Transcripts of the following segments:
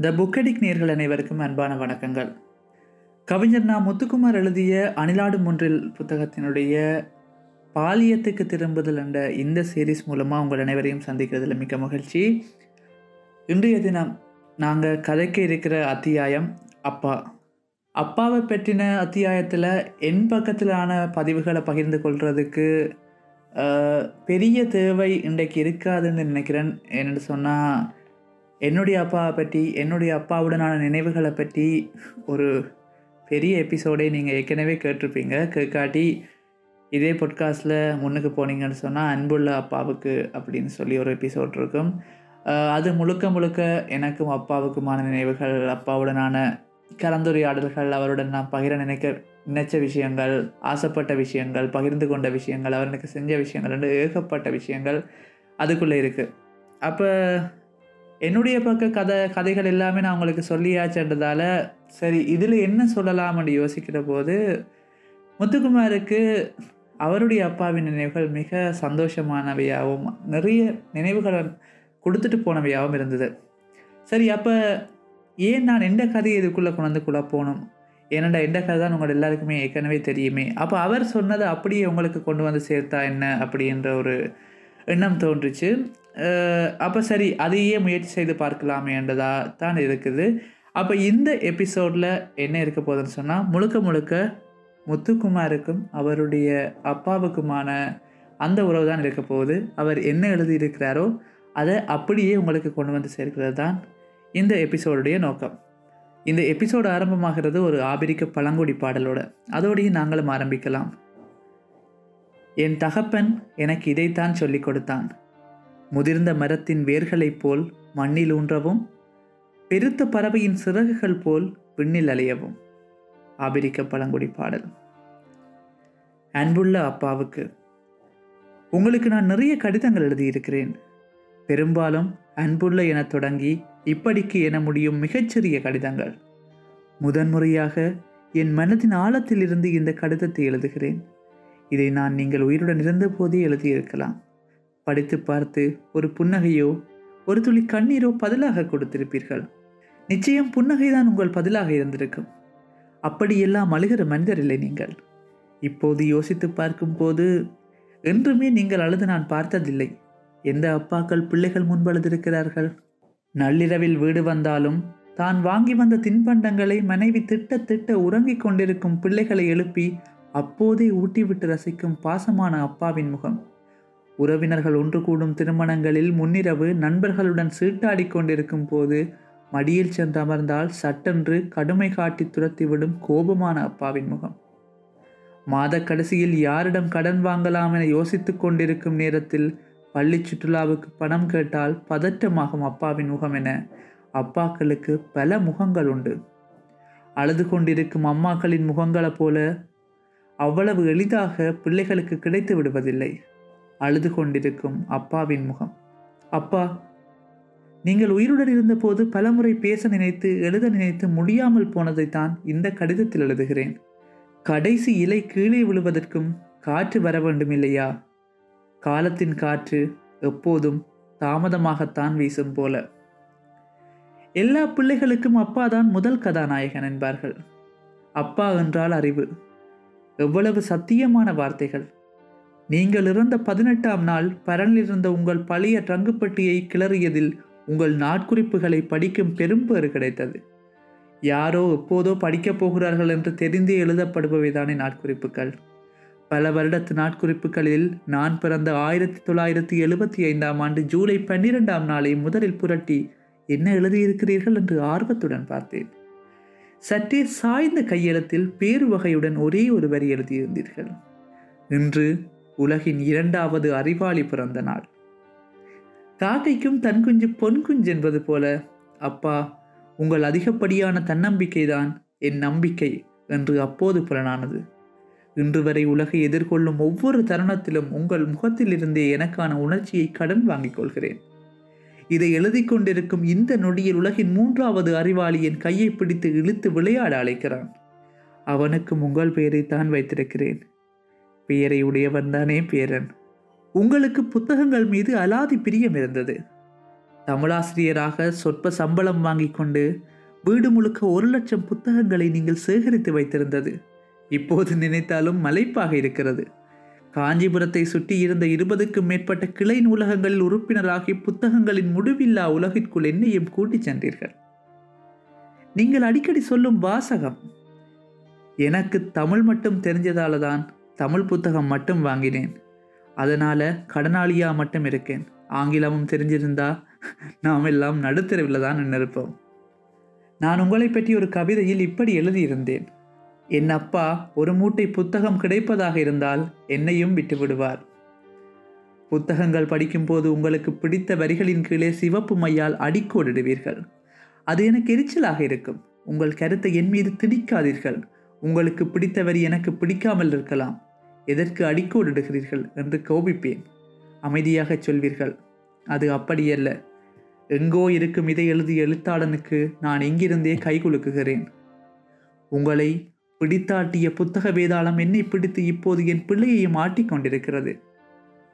த புக்கடிக் நேர்கள் அனைவருக்கும் அன்பான வணக்கங்கள். கவிஞர் நா. முத்துக்குமார் எழுதிய அணிலாடும் ஒன்றில் புத்தகத்தினுடைய பாலியத்துக்கு திரும்புதல் என்ற இந்த சீரீஸ் மூலமாக உங்கள் அனைவரையும் சந்திக்கிறதுல மிக்க மகிழ்ச்சி. இன்றைய தினம் நாங்கள் கதைக்க இருக்கிற அத்தியாயம் அப்பா. அப்பாவை பற்றின அத்தியாயத்தில் என் பக்கத்திலான பதிவுகளை பகிர்ந்து கொள்கிறதுக்கு பெரிய தேவை இன்றைக்கு இருக்காதுன்னு நினைக்கிறேன். என்னென்னு சொன்னால் என்னுடைய அப்பாவை பற்றி என்னுடைய அப்பாவுடனான நினைவுகளை பற்றி ஒரு பெரிய எபிசோடை நீங்கள் ஏற்கனவே கேட்டிருப்பீங்க. கேட்காட்டி இதே பொட்காஸ்ட்டில் முன்னுக்கு போனீங்கன்னு சொன்னால் அன்புள்ள அப்பாவுக்கு அப்படின்னு சொல்லி ஒரு எபிசோட் இருக்கும். அது முழுக்க முழுக்க எனக்கும் அப்பாவுக்குமான நினைவுகள் அப்பாவுடனான கலந்துரையாடல்கள் அவருடன் நான் பகிர நினைக்க நினைச்ச விஷயங்கள் ஆசைப்பட்ட விஷயங்கள் பகிர்ந்து கொண்ட விஷயங்கள் அவர் எனக்கு செஞ்ச விஷயங்கள் ரெண்டு ஏகப்பட்ட விஷயங்கள் அதுக்குள்ளே இருக்குது அப்போ என்னுடைய பக்க கதை கதைகள் எல்லாமே நான் உங்களுக்கு சொல்லியாச்சுன்றதால சரி இதில் என்ன சொல்லலாம்னு யோசிக்கிற போது முத்துக்குமாருக்கு அவருடைய அப்பாவின் நினைவுகள் மிக சந்தோஷமானவையாகவும் நிறைய நினைவுகளை கொடுத்துட்டு போனவையாகவும் இருந்தது. சரி அப்போ ஏன் நான் எந்த கதையை இதுக்குள்ளே கொண்டு குழப்போணும் ஏனண்டா எந்த கதை தான் உங்கள் எல்லாருக்குமே ஏற்கனவே தெரியுமே. அப்போ அவர் சொன்னதை அப்படியே உங்களுக்கு கொண்டு வந்து சேர்த்தா என்ன அப்படின்ற ஒரு எண்ணம் தோன்றுச்சு. அப்போ சரி அதையே முயற்சி செய்து பார்க்கலாமேன்றதாக தான் இருக்குது. அப்போ இந்த எபிசோடில் என்ன இருக்க போதுன்னு சொன்னால் முழுக்க முழுக்க முத்துக்குமாருக்கும் அவருடைய அப்பாவுக்குமான அந்த உறவு தான் இருக்க போகுது. அவர் என்ன எழுதியிருக்கிறாரோ அதை அப்படியே உங்களுக்கு கொண்டு வந்து சேர்க்கிறது தான் இந்த எபிசோடுடைய நோக்கம். இந்த எபிசோடு ஆரம்பமாகிறது ஒரு ஆபிரிக்க பழங்குடி பாடலோட. அதோடையும் நாங்களும் ஆரம்பிக்கலாம். என் தகப்பன் எனக்கு இதைத்தான் சொல்லிக் கொடுத்தான். முதிர்ந்த மரத்தின் வேர்களைப் போல் மண்ணில் ஊன்றவும் பெருத்த பறவையின் சிறகுகள் போல் விண்ணில் அலையவும். ஆபிரிக்க பழங்குடி பாடல். அன்புள்ள அப்பாவுக்கு உங்களுக்கு நான் நிறைய கடிதங்கள் எழுதியிருக்கிறேன். பெரும்பாலும் அன்புள்ள என தொடங்கி இப்படிக்கு என முடியும் மிகச்சிறிய கடிதங்கள். முதன்முறையாக என் மனதின் ஆழத்திலிருந்து இந்த கடிதத்தை எழுதுகிறேன். இதை நான் நீங்கள் உயிருடன் இருந்தபோதே எழுதியிருக்கலாம். படித்து பார்த்து ஒரு புன்னகையோ ஒரு துளி கண்ணீரோ பதிலாக கொடுத்திருப்பீர்கள். நிச்சயம் புன்னகைதான் உங்கள் பதிலாக இருந்திருக்கும். அப்படியெல்லாம் அழுகிற மனிதர் இல்லை நீங்கள். இப்போது யோசித்து பார்க்கும்போது என்றுமே நீங்கள் அழுது நான் பார்த்ததில்லை. எந்த அப்பாக்கள் பிள்ளைகள் முன்பழுதிருக்கிறார்கள் நள்ளிரவில் வீடு வந்தாலும் தான் வாங்கி வந்த தின்பண்டங்களை மனைவி திட்ட திட்ட உறங்கிக் கொண்டிருக்கும் பிள்ளைகளை எழுப்பி அப்போதே ஊட்டிவிட்டு ரசிக்கும் பாசமான அப்பாவின் முகம். உறவினர்கள் ஒன்று கூடும் திருமணங்களில் முன்னிரவு நண்பர்களுடன் சீட்டாடிக் கொண்டிருக்கும் போது மடியில் சென்று அமர்ந்தால் சட்டென்று கடுமை காட்டி துரத்திவிடும் கோபமான அப்பாவின் முகம். மாத கடைசியில் யாரிடம் கடன் வாங்கலாம் என யோசித்துக் கொண்டிருக்கும் நேரத்தில் பள்ளி சுற்றுலாவுக்கு பணம் கேட்டால் பதற்றமாகும் அப்பாவின் முகம் என அப்பாக்களுக்கு பல முகங்கள் உண்டு. அழுது கொண்டிருக்கும் அம்மாக்களின் முகங்களைப் போல அவ்வளவு எளிதாக பிள்ளைகளுக்கு கிடைத்து விடுவதில்லை. அழுது கொண்டிருக்கும் அப்பாவின் முகம். அப்பா நீங்கள் உயிருடன் இருந்தபோது பலமுறை பேச நினைத்து எழுத நினைத்து முடியாமல் போனதைத்தான் இந்த கடிதத்தில் எழுதுகிறேன். கடைசி இலை கீழே விழுவதற்கும் காற்று வர வேண்டும் இல்லையா காலத்தின் காற்று எப்போதும் தாமதமாகத்தான் வீசும் போல. எல்லா பிள்ளைகளுக்கும் அப்பா தான் முதல் கதாநாயகன் என்பார்கள். அப்பா என்றால் அறிவு. எவ்வளவு சத்தியமான வார்த்தைகள். நீங்கள் இறந்த பதினெட்டாம் நாள் பரனிலிருந்த உங்கள் பழைய ட்ரங்குப்பட்டியை கிளறியதில் உங்கள் நாட்குறிப்புகளை படிக்கும் பெரும்பேறு கிடைத்தது. யாரோ எப்போதோ படிக்கப் போகிறார்கள் என்று தெரிந்தே எழுதப்படுபவைதானே நாட்குறிப்புகள். பல வருடத்து நாட்குறிப்புகளில் நான் பிறந்த ஆயிரத்தி தொள்ளாயிரத்தி எழுபத்தி ஐந்தாம் ஆண்டு ஜூலை பன்னிரெண்டாம் நாளை முதலில் புரட்டி என்ன எழுதியிருக்கிறீர்கள்? என்று ஆர்வத்துடன் பார்த்தேன். சற்றே சாய்ந்த கையெழுத்தில் பேரு வகையுடன் ஒரே ஒரு வரி எழுதியிருந்தீர்கள். இன்று உலகின் இரண்டாவது அறிவாளி பிறந்த நாள். காக்கைக்கும் தன் குஞ்சு பொன் குஞ்சு என்பது போல அப்பா உங்கள் அதிகப்படியான தன்னம்பிக்கைதான் என் நம்பிக்கை என்று அப்போது புலனானது. இன்று வரை உலகை எதிர்கொள்ளும் ஒவ்வொரு தருணத்திலும் உங்கள் முகத்திலிருந்தே எனக்கான உணர்ச்சியை கடன் வாங்கிக் கொள்கிறேன். இதை எழுதி கொண்டிருக்கும் இந்த நொடியில் உலகின் மூன்றாவது அறிவாளியின் கையை பிடித்து இழுத்து விளையாட அழைக்கிறான். அவனுக்கும் உங்கள் பெயரை தான் வைத்திருக்கிறேன். பெயரை உடையவன் தானே பேரன். உங்களுக்கு புத்தகங்கள் மீது அலாதி பிரியம் இருந்தது. தமிழாசிரியராக சொற்ப சம்பளம் வாங்கி கொண்டு வீடு முழுக்க ஒரு லட்சம் புத்தகங்களை நீங்கள் சேகரித்து வைத்திருந்தது. இப்போது நினைத்தாலும் மலைப்பாக இருக்கிறது. காஞ்சிபுரத்தை சுற்றி இருந்த இருபதுக்கும் மேற்பட்ட கிளை நூலகங்களில் உறுப்பினராகி புத்தகங்களின் முடிவில்லா உலகிற்குள் என்னையும் கூட்டிச் சென்றீர்கள். நீங்கள் அடிக்கடி சொல்லும் வாசகம். எனக்கு தமிழ் மட்டும் தெரிஞ்சதால தான் தமிழ் புத்தகம் மட்டும் வாங்கினேன். அதனால கடனாளியாக மட்டும் இருக்கேன். ஆங்கிலமும் தெரிஞ்சிருந்தா நாம் எல்லாம் நடுத்தரவில் தான் நின்றிருப்போம். நான் உங்களை பற்றி ஒரு கவிதையில் இப்படி எழுதியிருந்தேன். என் அப்பா ஒரு மூட்டை புத்தகம் கிடைப்பதாக இருந்தால் என்னையும் விட்டுவிடுவார். புத்தகங்கள் படிக்கும்போது உங்களுக்கு பிடித்த வரிகளின் கீழே சிவப்பு மையால் அடிக்கோடிடுவீர்கள். அது எனக்கு எரிச்சலாக இருக்கும். உங்கள் கருத்தை என் மீது திணிக்காதீர்கள். உங்களுக்கு பிடித்த வரி எனக்கு பிடிக்காமல் இருக்கலாம். எதற்கு அடிக்கோடிடுகிறீர்கள் என்று கோபிப்பேன். அமைதியாக சொல்வீர்கள். அது அப்படியல்ல. எங்கோ இருக்கும் இதை எழுதிய எழுத்தாளனுக்கு நான் எங்கிருந்தே கைகுலுக்குகிறேன் உங்களை பிடித்தாட்டிய புத்தக வேதாளம் என்னை பிடித்து இப்போது என் பிள்ளையையும் ஆட்டிக்கொண்டிருக்கிறது.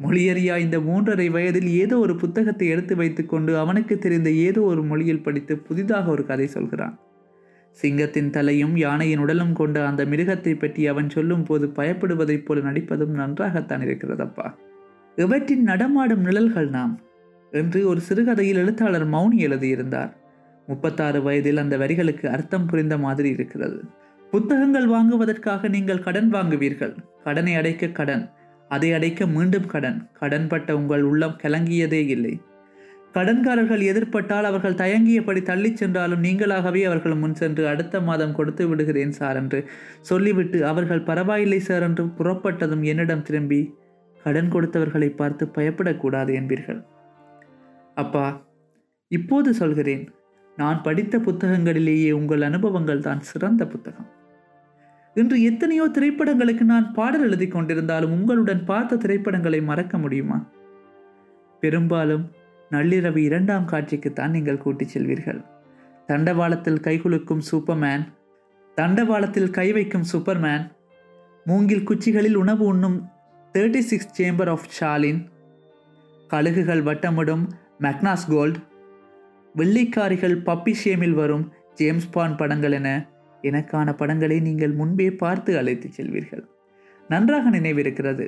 மொழியறியா இந்த மூன்றரை வயதில் ஏதோ ஒரு புத்தகத்தை எடுத்து வைத்துக்கொண்டு அவனுக்கு தெரிந்த ஏதோ ஒரு மொழியில் படித்து புதிதாக ஒரு கதை சொல்கிறான். சிங்கத்தின் தலையும் யானையின் உடலும் கொண்ட அந்த மிருகத்தை பற்றி அவன் சொல்லும் போது பயப்படுவதைப் போல நடிப்பதும் நன்றாகத்தான் இருக்கிறதப்பா. இவற்றின் நடமாடும் நிழல்கள் நாம் என்று ஒரு சிறுகதையில் எழுத்தாளர் மௌனி எழுதியிருந்தார். முப்பத்தாறு வயதில் அந்த வரிகளுக்கு அர்த்தம் புரிந்த மாதிரி இருக்கிறது. புத்தகங்கள் வாங்குவதற்காக நீங்கள் கடன் வாங்குவீர்கள். கடனை அடைக்க கடன். அதை அடைக்க மீண்டும் கடன். கடன்பட்ட உங்கள் உள்ளம் கலங்கியதே இல்லை. கடன்காரர்கள் எதிர்ப்பட்டால் அவர்கள் தயங்கியபடி தள்ளிச் சென்றாலும் நீங்களாகவே அவர்கள் முன் சென்று அடுத்த மாதம் கொடுத்து விடுகிறேன் சார் என்று சொல்லிவிட்டு அவர்கள் பரவாயில்லை சார் என்று புறப்பட்டதும் என்னிடம் திரும்பி கடன் கொடுத்தவர்களை பார்த்து பயப்படக்கூடாது என்பீர்கள். அப்பா இப்போது சொல்கிறேன். நான் படித்த புத்தகங்களிலேயே உங்கள் அனுபவங்கள் தான் சிறந்த புத்தகம். இன்று எத்தனையோ திரைப்படங்களுக்கு நான் பாடல் எழுதி கொண்டிருந்தாலும் உங்களுடன் பார்த்த திரைப்படங்களை மறக்க முடியுமா? பெரும்பாலும் நள்ளிரவு இரண்டாம் காட்சிக்குத்தான் நீங்கள் கூட்டிச் செல்வீர்கள். தண்டவாளத்தில் கைகுலுக்கும் சூப்பர்மேன் தண்டவாளத்தில் கை வைக்கும் சூப்பர்மேன் மூங்கில் குச்சிகளில் உணவு உண்ணும் thirty six chamber of Shaolin கழுகுகள் வட்டமிடும் மெக்னாஸ் கோல்ட் வெள்ளிக்காரிகள் பப்பி ஷேமில் வரும் ஜேம்ஸ் பான் படங்கள் என எனக்கான படங்களை நீங்கள் முன்பே பார்த்து அழைத்துச் செல்வீர்கள். நன்றாக நினைவிருக்கிறது.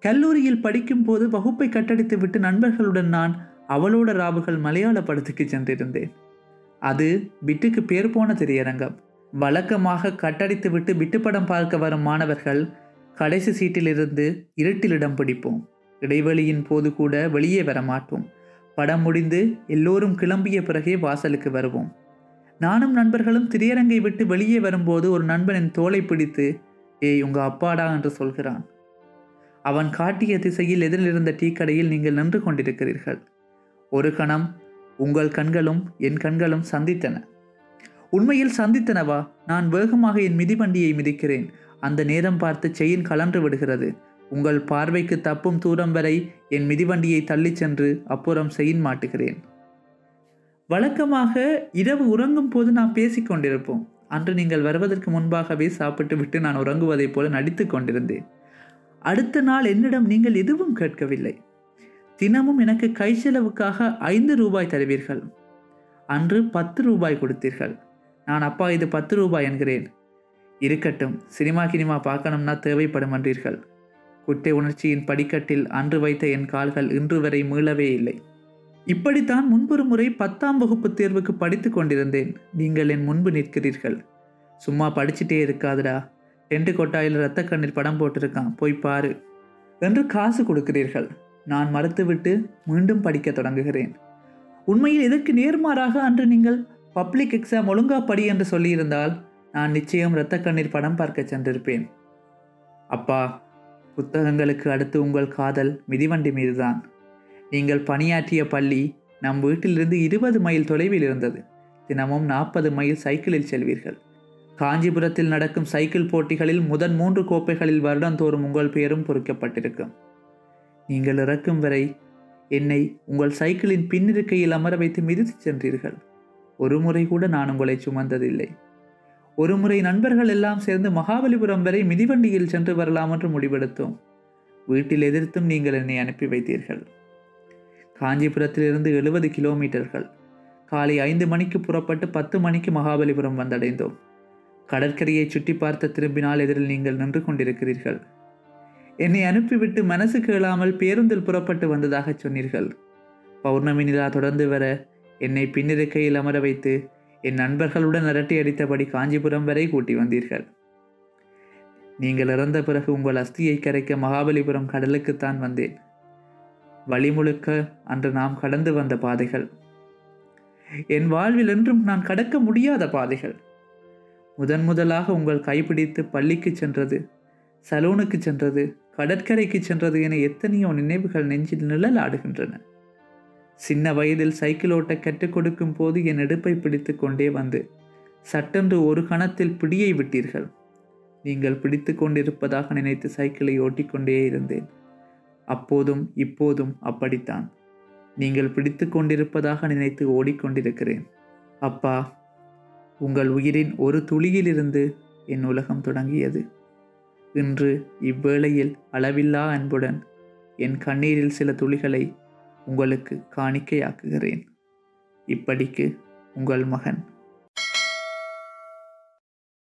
கல்லூரியில் படிக்கும்போது வகுப்பை கட்டடித்து விட்டு நண்பர்களுடன் நான் அவளோட ராவுகள் மலையாள படத்துக்கு சென்றிருந்தேன். அது பிட்டுக்கு பேர் போன திரையரங்கம். வழக்கமாக கட்டடித்து விட்டு பிட்டு படம் பார்க்க வரும் மாணவர்கள் கடைசி சீட்டிலிருந்து இருட்டில் இடம் பிடிப்போம். இடைவெளியின் போது கூட வெளியே வர மாட்டோம் படம் முடிந்து எல்லோரும் கிளம்பிய பிறகே வாசலுக்கு வருவோம். நானும் நண்பர்களும் திரையரங்கை விட்டு வெளியே வரும்போது ஒரு நண்பனின் தோலை பிடித்து ஏய் உங்க அப்பாடா என்று சொல்கிறான். அவன் காட்டிய திசையில் எதிரில் இருந்த டீ கடையில் நீங்கள் நின்று கொண்டிருக்கிறீர்கள். ஒரு கணம் உங்கள் கண்களும் என் கண்களும் சந்தித்தன. உண்மையில் சந்தித்தனவா? நான் வேகமாக என் மிதிவண்டியை மிதிக்கிறேன். அந்த நேரம் பார்த்து செயின் கலன்று விடுகிறது. உங்கள் பார்வைக்கு தப்பும் தூரம் வரை என் மிதிவண்டியை தள்ளிச் சென்று அப்புறம் செயின் மாட்டுகிறேன். வழக்கமாக இரவு உறங்கும் போது நாம் பேசிக் கொண்டிருப்போம். அன்று நீங்கள் வருவதற்கு முன்பாகவே சாப்பிட்டு விட்டு நான் உறங்குவதைப் போல நடித்து கொண்டிருந்தேன். அடுத்த நாள் என்னிடம் நீங்கள் எதுவும் கேட்கவில்லை. தினமும் எனக்கு கை செலவுக்காக ஐந்து ரூபாய் தருவீர்கள். அன்று பத்து ரூபாய் கொடுத்தீர்கள். நான் அப்பா இது பத்து ரூபாய் என்கிறேன். இருக்கட்டும் சினிமா கினிமா பார்க்கணும்னா தேவைப்படும் என்றீர்கள். குட்டை உணர்ச்சியின் படிக்கட்டில் அன்று வைத்த என் கால்கள் இன்று வரை மீளவே இல்லை. இப்படித்தான் முன்பொரு முறை பத்தாம் வகுப்பு தேர்வுக்கு படித்து கொண்டிருந்தேன். நீங்கள் என் முன்பு நிற்கிறீர்கள். சும்மா படிச்சுட்டே இருக்காதுடா. டென்ட் கொட்டாயில் இரத்த கண்ணில் படம் போட்டிருக்கான். போய் பாரு. என்று காசு கொடுக்கிறீர்கள். நான் மறுத்துவிட்டு மீண்டும் படிக்க தொடங்குகிறேன். உண்மையில் இதற்கு நேர்மாறாக அன்று நீங்கள் பப்ளிக் எக்ஸாம் ஒழுங்கா படி என்று சொல்லியிருந்தால் நான் நிச்சயம் இரத்த கண்ணீர் படம் பார்க்க சென்றிருப்பேன். அப்பா புத்தகங்களுக்கு அடுத்து உங்கள் காதல் மிதிவண்டி மீதுதான். நீங்கள் பணியாற்றிய பள்ளி நம் வீட்டிலிருந்து இருபது மைல் தொலைவில் இருந்தது. தினமும் நாற்பது மைல் சைக்கிளில் செல்வீர்கள். காஞ்சிபுரத்தில் நடக்கும் சைக்கிள் போட்டிகளில் முதன் மூன்று கோப்பைகளில் வருடந்தோறும் உங்கள் பெயரும் பொறிக்கப்பட்டிருக்கும். நீங்கள் இறக்கும் வரை என்னை உங்கள் சைக்கிளின் பின்னிருக்கையில் அமர வைத்து மிதித்துச் சென்றீர்கள். ஒரு முறை கூட நான் உங்களை சுமந்ததில்லை. ஒரு முறை நண்பர்கள் எல்லாம் சேர்ந்து மகாபலிபுரம் வரை மிதிவண்டியில் சென்று வரலாம் என்று முடிவெடுத்தோம். வீட்டில் எதிர்த்தும் நீங்கள் என்னை அனுப்பி வைத்தீர்கள். காஞ்சிபுரத்திலிருந்து எழுபது கிலோமீட்டர்கள். காலை ஐந்து மணிக்கு புறப்பட்டு பத்து மணிக்கு மகாபலிபுரம் வந்தடைந்தோம். கடற்கரையை சுற்றி பார்த்த திரும்பினால் எதிரில் நீங்கள் நின்று கொண்டிருக்கிறீர்கள். என்னை அனுப்பிவிட்டு மனசு கேளாமல் பேருந்தில் புறப்பட்டு வந்ததாக சொன்னீர்கள். பௌர்ணமி நிலா தொடர்ந்து வர என்னை பின்னிருக்கையில் அமர வைத்து என் நண்பர்களுடன் அரட்டி அடித்தபடி காஞ்சிபுரம் வரை கூட்டி வந்தீர்கள். நீங்கள் இறந்த பிறகு உங்கள் அஸ்தியை கரைக்க மகாபலிபுரம் கடலுக்குத்தான் வந்தேன். வழி முழுக்க அன்று நாம் கடந்து வந்த பாதைகள். என் வாழ்வில் என்றும் நான் கடக்க முடியாத பாதைகள். முதன் முதலாக உங்கள் கைப்பிடித்து பள்ளிக்கு சென்றது சலூனுக்கு சென்றது கடற்கரைக்கு சென்றது என எத்தனையோ நினைவுகள் நெஞ்சில் நிழல் ஆடுகின்றன சின்ன வயதில் சைக்கிள் ஓட்ட கற்றுக் கொடுக்கும் போது என் இடுப்பை பிடித்து கொண்டே வந்து சட்டென்று ஒரு கணத்தில் பிடியை விட்டீர்கள். நீங்கள் பிடித்து கொண்டிருப்பதாக நினைத்து சைக்கிளை ஓட்டிக்கொண்டே இருந்தேன். அப்போதும் இப்போதும் அப்படித்தான். நீங்கள் பிடித்து கொண்டிருப்பதாக நினைத்து ஓடிக்கொண்டிருக்கிறேன். அப்பா உங்கள் உயிரின் ஒரு துளியிலிருந்து என் உலகம் தொடங்கியது. இன்று இவ்வேளையில் அளவில்லா அன்புடன் என் கண்ணீரில் சில துளிகளை உங்களுக்கு காணிக்கையாக்குகிறேன். இப்படிக்கு உங்கள் மகன்